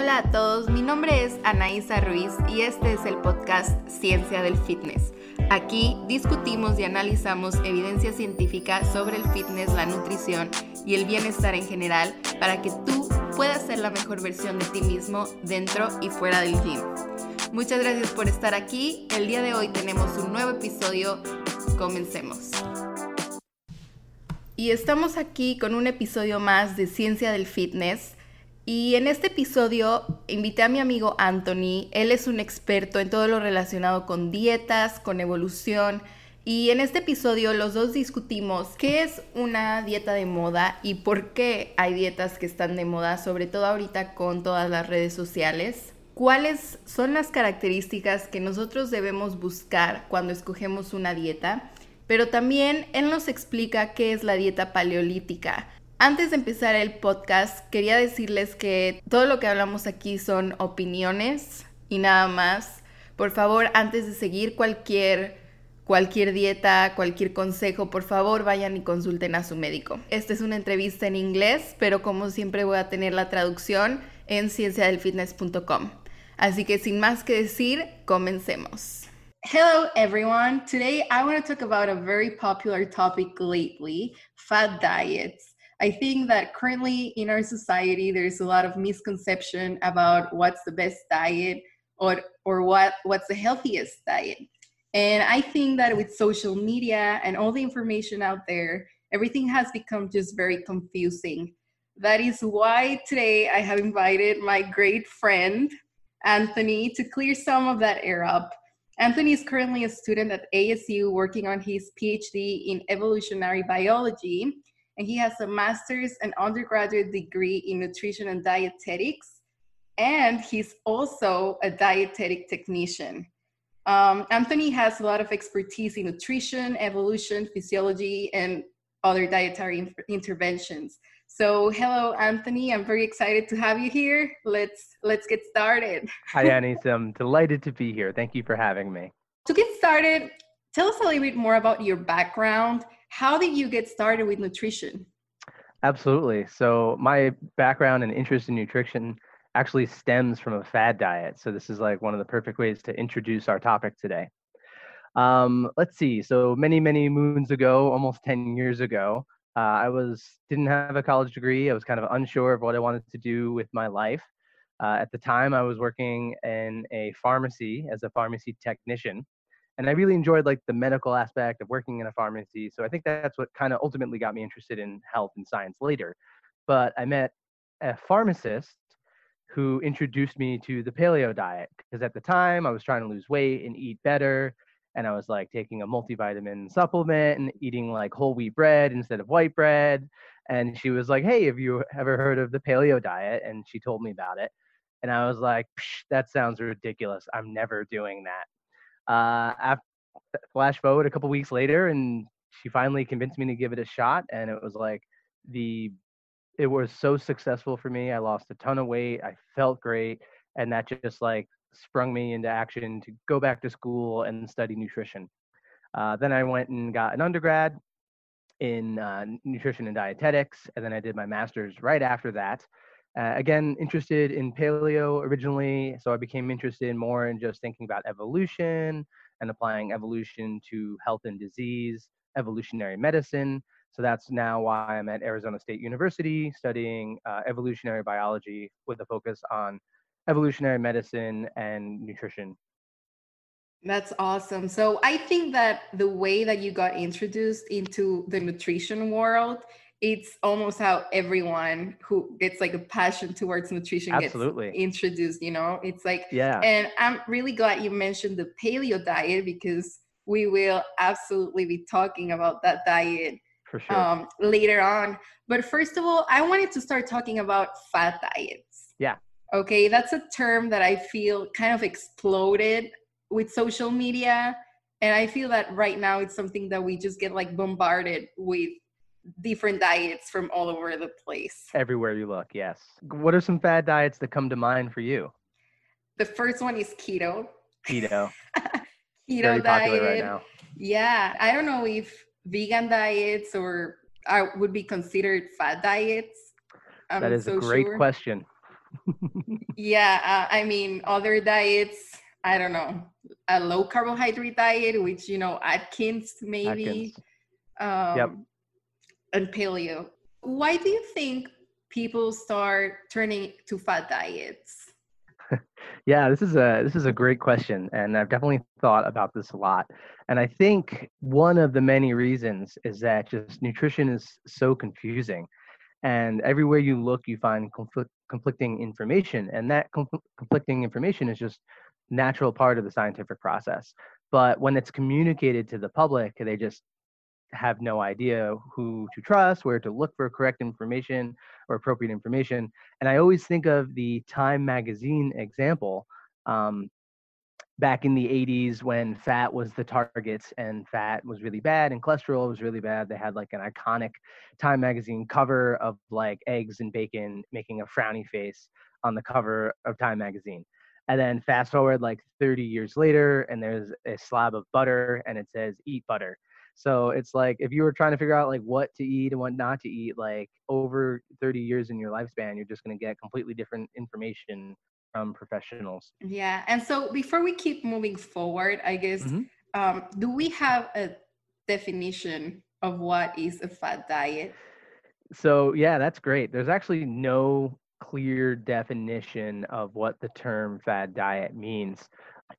Hola a todos, mi nombre es Anaísa Ruiz y este es el podcast Ciencia del Fitness. Aquí discutimos y analizamos evidencia científica sobre el fitness, la nutrición y el bienestar en general para que tú puedas ser la mejor versión de ti mismo dentro y fuera del gym. Muchas gracias por estar aquí. El día de hoy tenemos un nuevo episodio. Comencemos. Y estamos aquí con un episodio más de Ciencia del Fitness. Y en este episodio invité a mi amigo Anthony. Él es un experto en todo lo relacionado con dietas, con evolución. Y en este episodio los dos discutimos qué es una dieta de moda y por qué hay dietas que están de moda, sobre todo ahorita con todas las redes sociales. ¿Cuáles son las características que nosotros debemos buscar cuando escogemos una dieta? Pero también él nos explica qué es la dieta paleolítica antes de empezar el podcast, quería decirles que todo lo que hablamos aquí son opiniones y nada más. Por favor, antes de seguir cualquier cualquier dieta, cualquier consejo, por favor vayan y consulten a su médico. Esta es una entrevista en inglés, pero como siempre voy a tener la traducción en cienciadelfitness.com. Así que sin más que decir, comencemos. Hello everyone. Today I want to talk about a very popular topic lately, fat diets. I think that currently in our society there's a lot of misconception about what's the best diet or or what what's the healthiest diet. And I think that with social media and all the information out there, everything has become just very confusing. That is why today I have invited my great friend Anthony to clear some of that air up. Anthony is currently a student at ASU working on his PhD in evolutionary biology and he has a master's and undergraduate degree in nutrition and dietetics. And he's also a dietetic technician. Um, Anthony has a lot of expertise in nutrition, evolution, physiology, and other dietary in- interventions. So, hello, Anthony. I'm very excited to have you here. Let's let's get started. Hi, Annie. I'm delighted to be here. Thank you for having me. To get started, tell us a little bit more about your background how did you get started with nutrition? Absolutely. So, my background and interest in nutrition actually stems from a fad diet. So, this is like one of the perfect ways to introduce our topic today. Um, let's see. So, many, many moons ago, almost 10 years ago, uh, I was didn't have a college degree. I was kind of unsure of what I wanted to do with my life. Uh, at the time, I was working in a pharmacy as a pharmacy technician and I really enjoyed like the medical aspect of working in a pharmacy. So I think that's what kind of ultimately got me interested in health and science later. But I met a pharmacist who introduced me to the paleo diet because at the time I was trying to lose weight and eat better. And I was like taking a multivitamin supplement and eating like whole wheat bread instead of white bread. And she was like, Hey, have you ever heard of the paleo diet? And she told me about it. And I was like, That sounds ridiculous. I'm never doing that. Uh, after, flash forward a couple weeks later, and she finally convinced me to give it a shot, and it was like the it was so successful for me. I lost a ton of weight. I felt great, and that just like sprung me into action to go back to school and study nutrition. Uh, then I went and got an undergrad in uh, nutrition and dietetics, and then I did my master's right after that. Uh, again, interested in paleo originally, so I became interested more in just thinking about evolution and applying evolution to health and disease, evolutionary medicine. So that's now why I'm at Arizona State University studying uh, evolutionary biology with a focus on evolutionary medicine and nutrition. That's awesome. So I think that the way that you got introduced into the nutrition world it's almost how everyone who gets like a passion towards nutrition Absolutely. gets introduced you know? It's like yeah. and i'm really glad you mentioned the paleo diet because we will absolutely be talking about that diet for sure. um, later on. But first of all i wanted to start talking about fat diets. Yeah. Okay that's a term that i feel kind of exploded with social media and i feel that right now it's something that we just get like bombarded with different diets from all over the place. Everywhere you look, yes. What are some fad diets that come to mind for you? The first one is keto. Keto. keto Very diet. Right now. Yeah, I don't know if vegan diets or I would be considered fat diets. I'm that is so a great sure. question. yeah, uh, I mean, other diets, I don't know, a low carbohydrate diet, which, you know, Atkins maybe. Atkins. Um, yep. And paleo. Why do you think people start turning to fat diets? yeah, this is a this is a great question, and I've definitely thought about this a lot. And I think one of the many reasons is that just nutrition is so confusing, and everywhere you look, you find conflict, conflicting information, and that confl- conflicting information is just natural part of the scientific process. But when it's communicated to the public, they just have no idea who to trust, where to look for correct information or appropriate information. And I always think of the Time magazine example. Um, back in the 80s when fat was the target and fat was really bad and cholesterol was really bad they had like an iconic time magazine cover of like eggs and bacon making a frowny face on the cover of time magazine and then fast forward like 30 years later and there's a slab of butter and it says eat butter so it's like if you were trying to figure out like what to eat and what not to eat, like over 30 years in your lifespan, you're just going to get completely different information from professionals. Yeah. And so before we keep moving forward, I guess, mm-hmm. um, do we have a definition of what is a fat diet? So, yeah, that's great. There's actually no clear definition of what the term fad diet means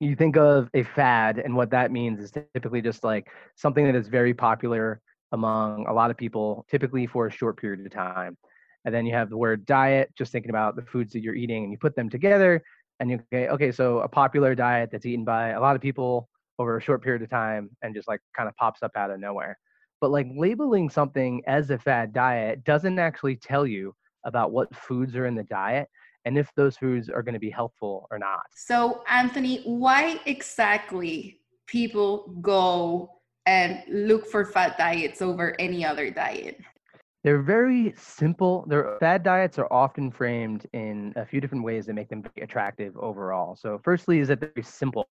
you think of a fad and what that means is typically just like something that is very popular among a lot of people typically for a short period of time. And then you have the word diet just thinking about the foods that you're eating and you put them together and you okay okay so a popular diet that's eaten by a lot of people over a short period of time and just like kind of pops up out of nowhere. But like labeling something as a fad diet doesn't actually tell you about what foods are in the diet and if those foods are going to be helpful or not. So, Anthony, why exactly people go and look for fat diets over any other diet? They're very simple. Their fad diets are often framed in a few different ways that make them attractive overall. So, firstly, is that they're very simple.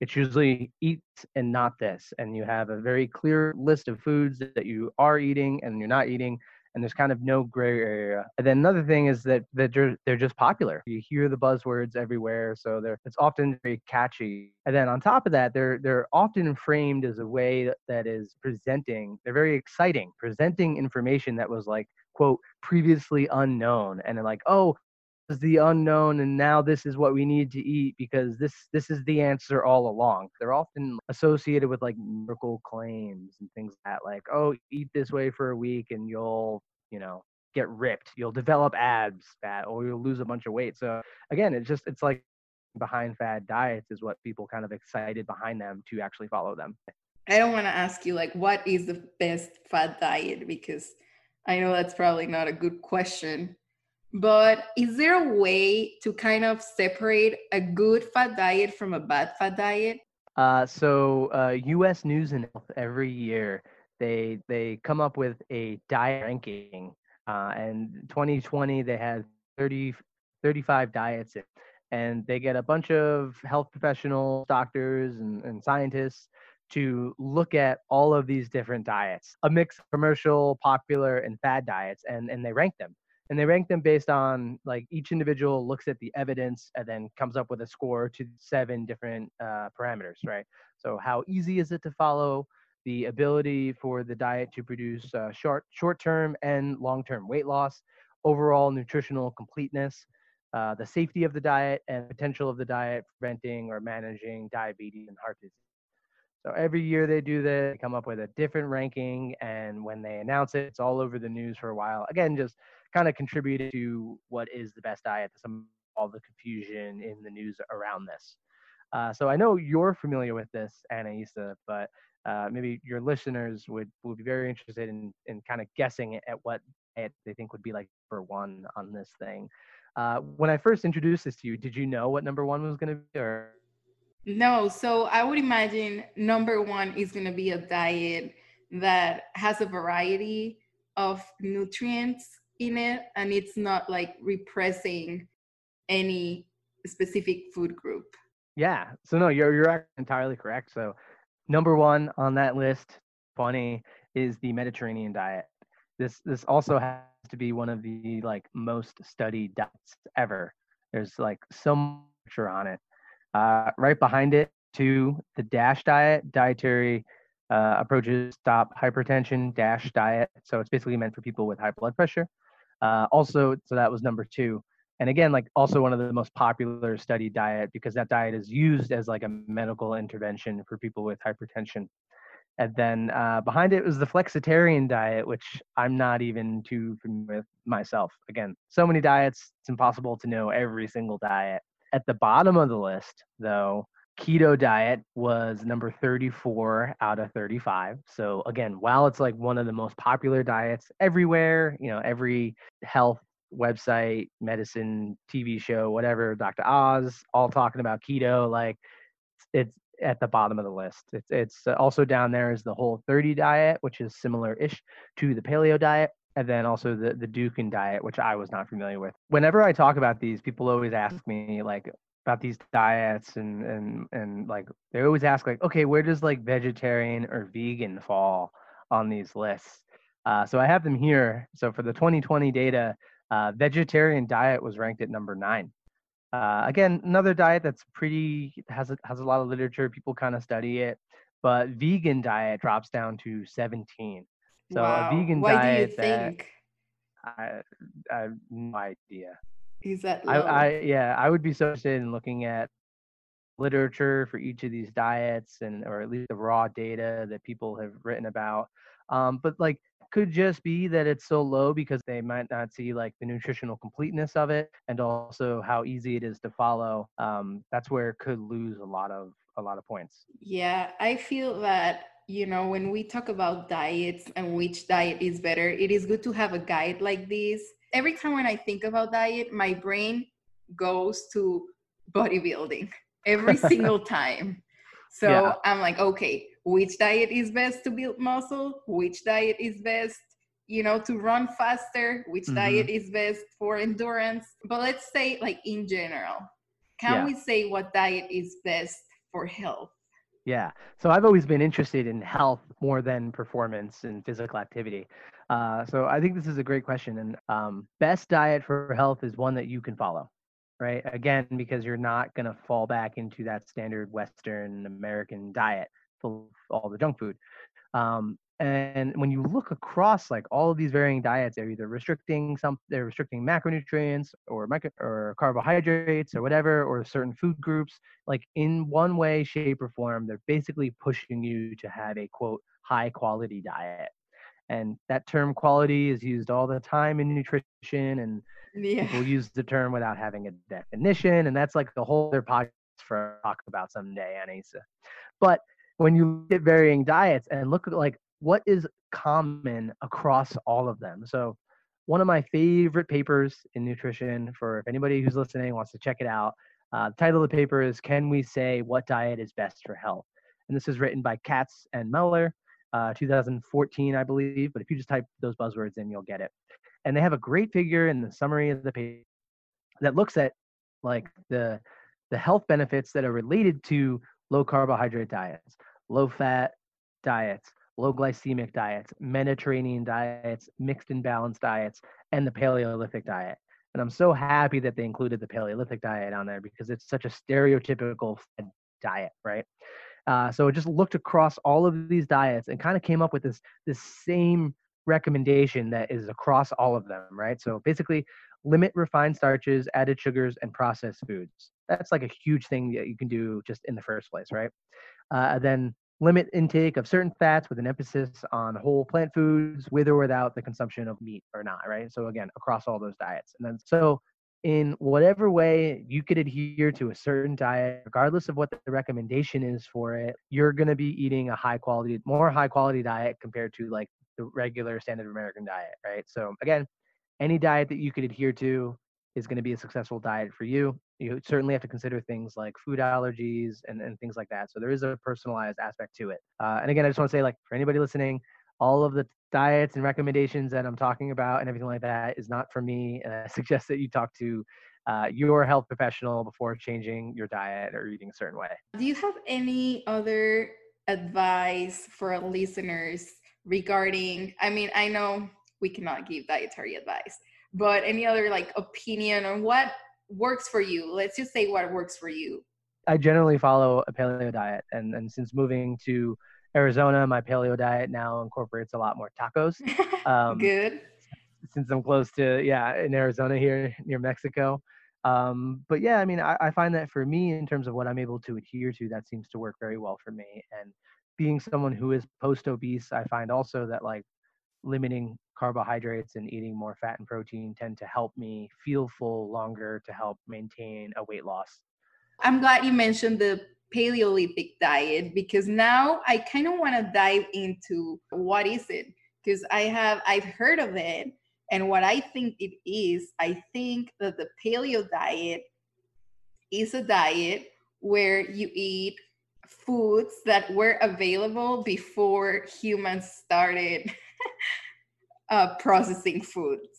It's usually eat and not this, and you have a very clear list of foods that you are eating and you're not eating and there's kind of no gray area. And then another thing is that that they're, they're just popular. You hear the buzzwords everywhere, so they're it's often very catchy. And then on top of that, they're they're often framed as a way that is presenting. They're very exciting, presenting information that was like quote previously unknown, and then like oh is the unknown and now this is what we need to eat because this this is the answer all along. They're often associated with like miracle claims and things like that like oh eat this way for a week and you'll you know get ripped. You'll develop abs fat or you'll lose a bunch of weight. So again it's just it's like behind fad diets is what people kind of excited behind them to actually follow them. I don't want to ask you like what is the best fad diet? Because i know that's probably not a good question but is there a way to kind of separate a good fat diet from a bad fat diet? Uh, so uh, U.S. News and Health every year they they come up with a diet ranking, uh, and 2020 they had 30 35 diets, and they get a bunch of health professionals, doctors, and, and scientists to look at all of these different diets, a mix of commercial, popular, and fad diets, and and they rank them and they rank them based on like each individual looks at the evidence and then comes up with a score to seven different uh, parameters right so how easy is it to follow the ability for the diet to produce uh, short short term and long term weight loss overall nutritional completeness uh, the safety of the diet and potential of the diet preventing or managing diabetes and heart disease so every year they do this, they come up with a different ranking, and when they announce it, it's all over the news for a while. Again, just kind of contributed to what is the best diet, some all the confusion in the news around this. Uh, so I know you're familiar with this, Anaisa, but uh, maybe your listeners would, would be very interested in, in kind of guessing at what diet they think would be like for one on this thing. Uh, when I first introduced this to you, did you know what number one was going to be? Or? No, so I would imagine number one is going to be a diet that has a variety of nutrients in it and it's not like repressing any specific food group. Yeah. So no, you're you're entirely correct. So number one on that list, funny, is the Mediterranean diet. this this also has to be one of the like most studied diets ever. There's like so much on it. Uh, right behind it, to the DASH diet, dietary uh, approaches stop hypertension dash diet. So it's basically meant for people with high blood pressure. Uh, also, so that was number two. And again, like also one of the most popular studied diet because that diet is used as like a medical intervention for people with hypertension. And then uh, behind it was the flexitarian diet, which I'm not even too familiar with myself. Again, so many diets, it's impossible to know every single diet. At the bottom of the list, though, keto diet was number 34 out of 35. So again, while it's like one of the most popular diets everywhere, you know, every health website, medicine, TV show, whatever, Dr. Oz, all talking about keto, like it's at the bottom of the list. It's it's uh, also down there is the whole 30 diet, which is similar-ish to the paleo diet. And then also the the Dukan diet, which I was not familiar with. Whenever I talk about these, people always ask me like about these diets and and and like they always ask like, okay, where does like vegetarian or vegan fall on these lists? Uh, so I have them here. So for the 2020 data, uh, vegetarian diet was ranked at number nine. Uh, again, another diet that's pretty has a, has a lot of literature. People kind of study it, but vegan diet drops down to 17. So wow. a vegan Why diet do you think? I, I have no idea. Is that I, I yeah, I would be so interested in looking at literature for each of these diets and or at least the raw data that people have written about. Um, but like could just be that it's so low because they might not see like the nutritional completeness of it and also how easy it is to follow um, that's where it could lose a lot of a lot of points yeah i feel that you know when we talk about diets and which diet is better it is good to have a guide like this every time when i think about diet my brain goes to bodybuilding every single time so yeah. i'm like okay which diet is best to build muscle, which diet is best, you know, to run faster, which mm-hmm. diet is best for endurance. But let's say, like in general, can yeah. we say what diet is best for health? Yeah. So I've always been interested in health more than performance and physical activity. Uh, so I think this is a great question. And um, best diet for health is one that you can follow, right? Again, because you're not going to fall back into that standard Western American diet full of all the junk food. Um, and when you look across like all of these varying diets, they're either restricting some, they're restricting macronutrients or micro, or carbohydrates or whatever, or certain food groups. Like in one way, shape, or form, they're basically pushing you to have a quote high quality diet. And that term quality is used all the time in nutrition, and yeah. people use the term without having a definition. And that's like the whole other podcast for talk about someday, Anaisa. But when you get varying diets and look at like what is common across all of them. So one of my favorite papers in nutrition for if anybody who's listening wants to check it out. Uh, the title of the paper is Can We Say What Diet is Best for Health? And this is written by Katz and Meller, uh, 2014, I believe. But if you just type those buzzwords in, you'll get it. And they have a great figure in the summary of the paper that looks at like the the health benefits that are related to low carbohydrate diets, low fat diets, low glycemic diets, Mediterranean diets, mixed and balanced diets, and the Paleolithic diet. And I'm so happy that they included the Paleolithic diet on there because it's such a stereotypical diet, right? Uh, so it just looked across all of these diets and kind of came up with this this same recommendation that is across all of them, right? So basically, limit refined starches, added sugars, and processed foods. That's like a huge thing that you can do just in the first place, right? Uh, then limit intake of certain fats with an emphasis on whole plant foods with or without the consumption of meat or not, right? So again, across all those diets. And then so in whatever way you could adhere to a certain diet, regardless of what the recommendation is for it, you're going to be eating a high quality, more high quality diet compared to like the regular standard American diet, right? So again, any diet that you could adhere to is going to be a successful diet for you. You certainly have to consider things like food allergies and, and things like that. So there is a personalized aspect to it. Uh, and again, I just want to say, like, for anybody listening, all of the diets and recommendations that I'm talking about and everything like that is not for me. And I suggest that you talk to uh, your health professional before changing your diet or eating a certain way. Do you have any other advice for listeners regarding? I mean, I know we cannot give dietary advice. But any other like opinion on what works for you? Let's just say what works for you. I generally follow a paleo diet, and and since moving to Arizona, my paleo diet now incorporates a lot more tacos. Um, Good. Since I'm close to yeah in Arizona here near Mexico, um, but yeah, I mean I, I find that for me in terms of what I'm able to adhere to, that seems to work very well for me. And being someone who is post obese, I find also that like limiting carbohydrates and eating more fat and protein tend to help me feel full longer to help maintain a weight loss. I'm glad you mentioned the Paleolithic diet because now I kind of want to dive into what is it because I have I've heard of it and what I think it is I think that the paleo diet is a diet where you eat foods that were available before humans started uh, processing foods.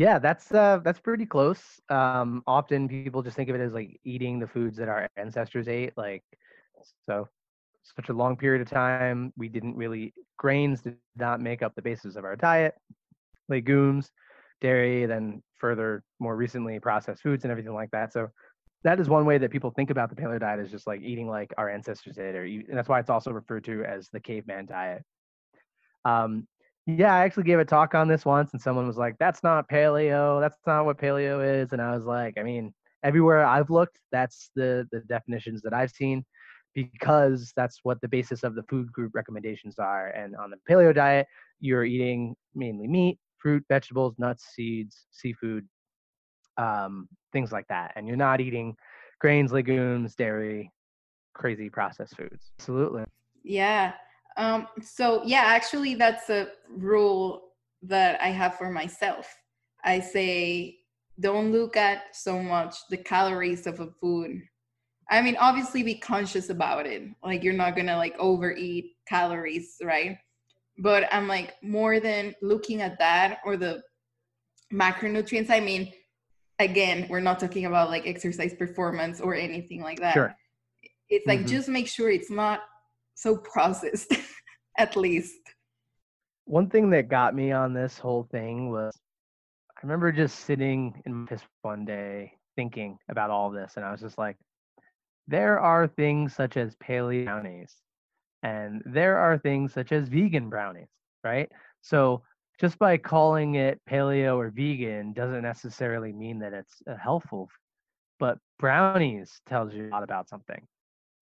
Yeah, that's uh, that's pretty close. Um, often people just think of it as like eating the foods that our ancestors ate. Like, so such a long period of time, we didn't really grains did not make up the basis of our diet. Legumes, dairy, then further more recently processed foods and everything like that. So that is one way that people think about the paleo diet is just like eating like our ancestors did, or and that's why it's also referred to as the caveman diet. Um, yeah, I actually gave a talk on this once, and someone was like, "That's not paleo. That's not what paleo is." And I was like, "I mean, everywhere I've looked, that's the the definitions that I've seen, because that's what the basis of the food group recommendations are. And on the paleo diet, you're eating mainly meat, fruit, vegetables, nuts, seeds, seafood, um, things like that, and you're not eating grains, legumes, dairy, crazy processed foods. Absolutely. Yeah. Um, so yeah, actually that's a rule that I have for myself. I say don't look at so much the calories of a food. I mean, obviously be conscious about it. Like you're not gonna like overeat calories, right? But I'm like more than looking at that or the macronutrients. I mean, again, we're not talking about like exercise performance or anything like that. Sure. It's like mm-hmm. just make sure it's not so processed at least. One thing that got me on this whole thing was i remember just sitting in my office one day thinking about all this and i was just like there are things such as paleo brownies and there are things such as vegan brownies right? So just by calling it paleo or vegan doesn't necessarily mean that it's uh, helpful but brownies tells you a lot about something.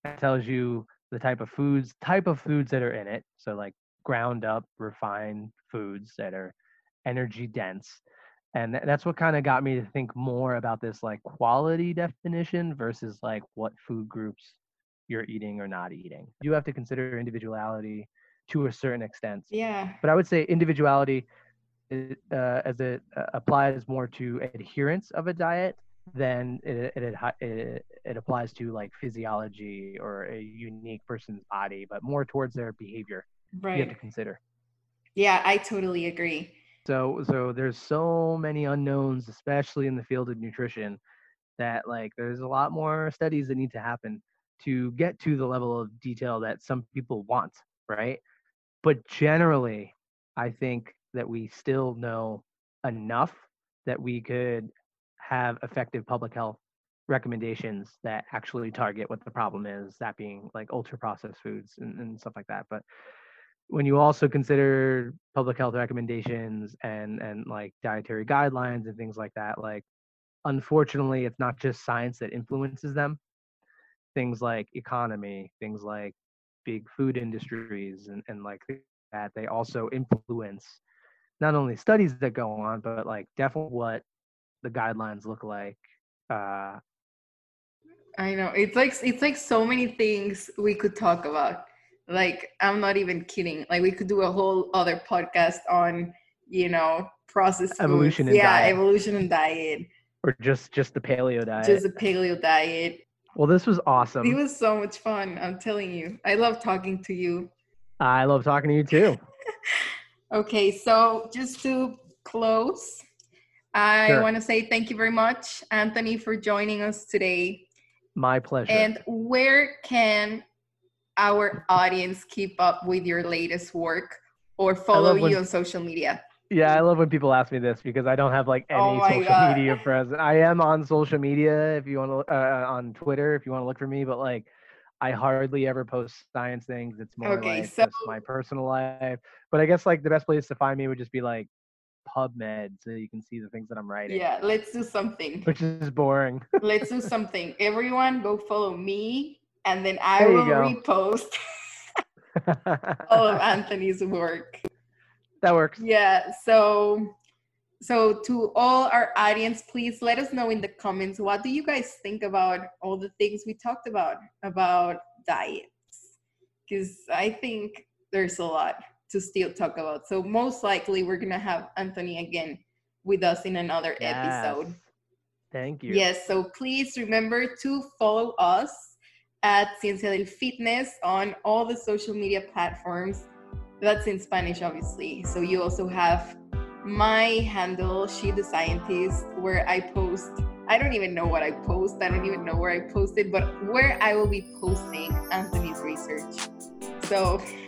It tells you the type of foods type of foods that are in it so like ground up refined foods that are energy dense and that's what kind of got me to think more about this like quality definition versus like what food groups you're eating or not eating. You have to consider individuality to a certain extent yeah. but i would say individuality uh, as it uh, applies more to adherence of a diet then it, it, it, it applies to like physiology or a unique person's body, but more towards their behavior. Right. You have to consider. Yeah, I totally agree. So, so there's so many unknowns, especially in the field of nutrition, that like there's a lot more studies that need to happen to get to the level of detail that some people want, right? But generally, I think that we still know enough that we could have effective public health recommendations that actually target what the problem is, that being like ultra processed foods and, and stuff like that. But when you also consider public health recommendations and and like dietary guidelines and things like that, like unfortunately it's not just science that influences them. Things like economy, things like big food industries and, and like that, they also influence not only studies that go on, but like definitely what the guidelines look like uh i know it's like it's like so many things we could talk about. Like i'm not even kidding like we could do a whole other podcast on you know processed evolution foods. yeah diet. evolution and diet. Or just just the paleo diet just the paleo diet. Well this was awesome. it was so much fun i'm telling you. I love talking to you. I love talking to you too. Okay so just to close I sure. want to say thank you very much, Anthony, for joining us today. My pleasure. And where can our audience keep up with your latest work or follow you when, on social media? Yeah, I love when people ask me this because I don't have like any Oh social God. media presence. I am on social media if you want to, uh, on Twitter if you want to look for me, but like I hardly ever post science things. It's more Okay, like so- my personal life. But I guess like the best place to find me would just be like PubMed, so you can see the things that I'm writing, Yeah, let's do something. which is boring. Let's do something. Everyone go follow me and then I There will repost all of Anthony's work. that works. Yeah, so so to all our audience, please let us know in the comments what do you guys think about all the things we talked about about diets? Because I think there's a lot to still talk about. So most likely we're gonna have Anthony again with us in another episode. Thank you. Yes, so please remember to follow us at Ciencia del Fitness on all the social media platforms. That's in Spanish, obviously. So you also have my handle, She the Scientist, where I post. I don't even know what I post. I don't even know where I posted, but where I will be posting Anthony's research. So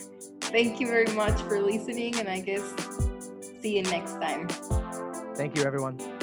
thank you very much for listening, and I guess see you next time. Thank you, everyone.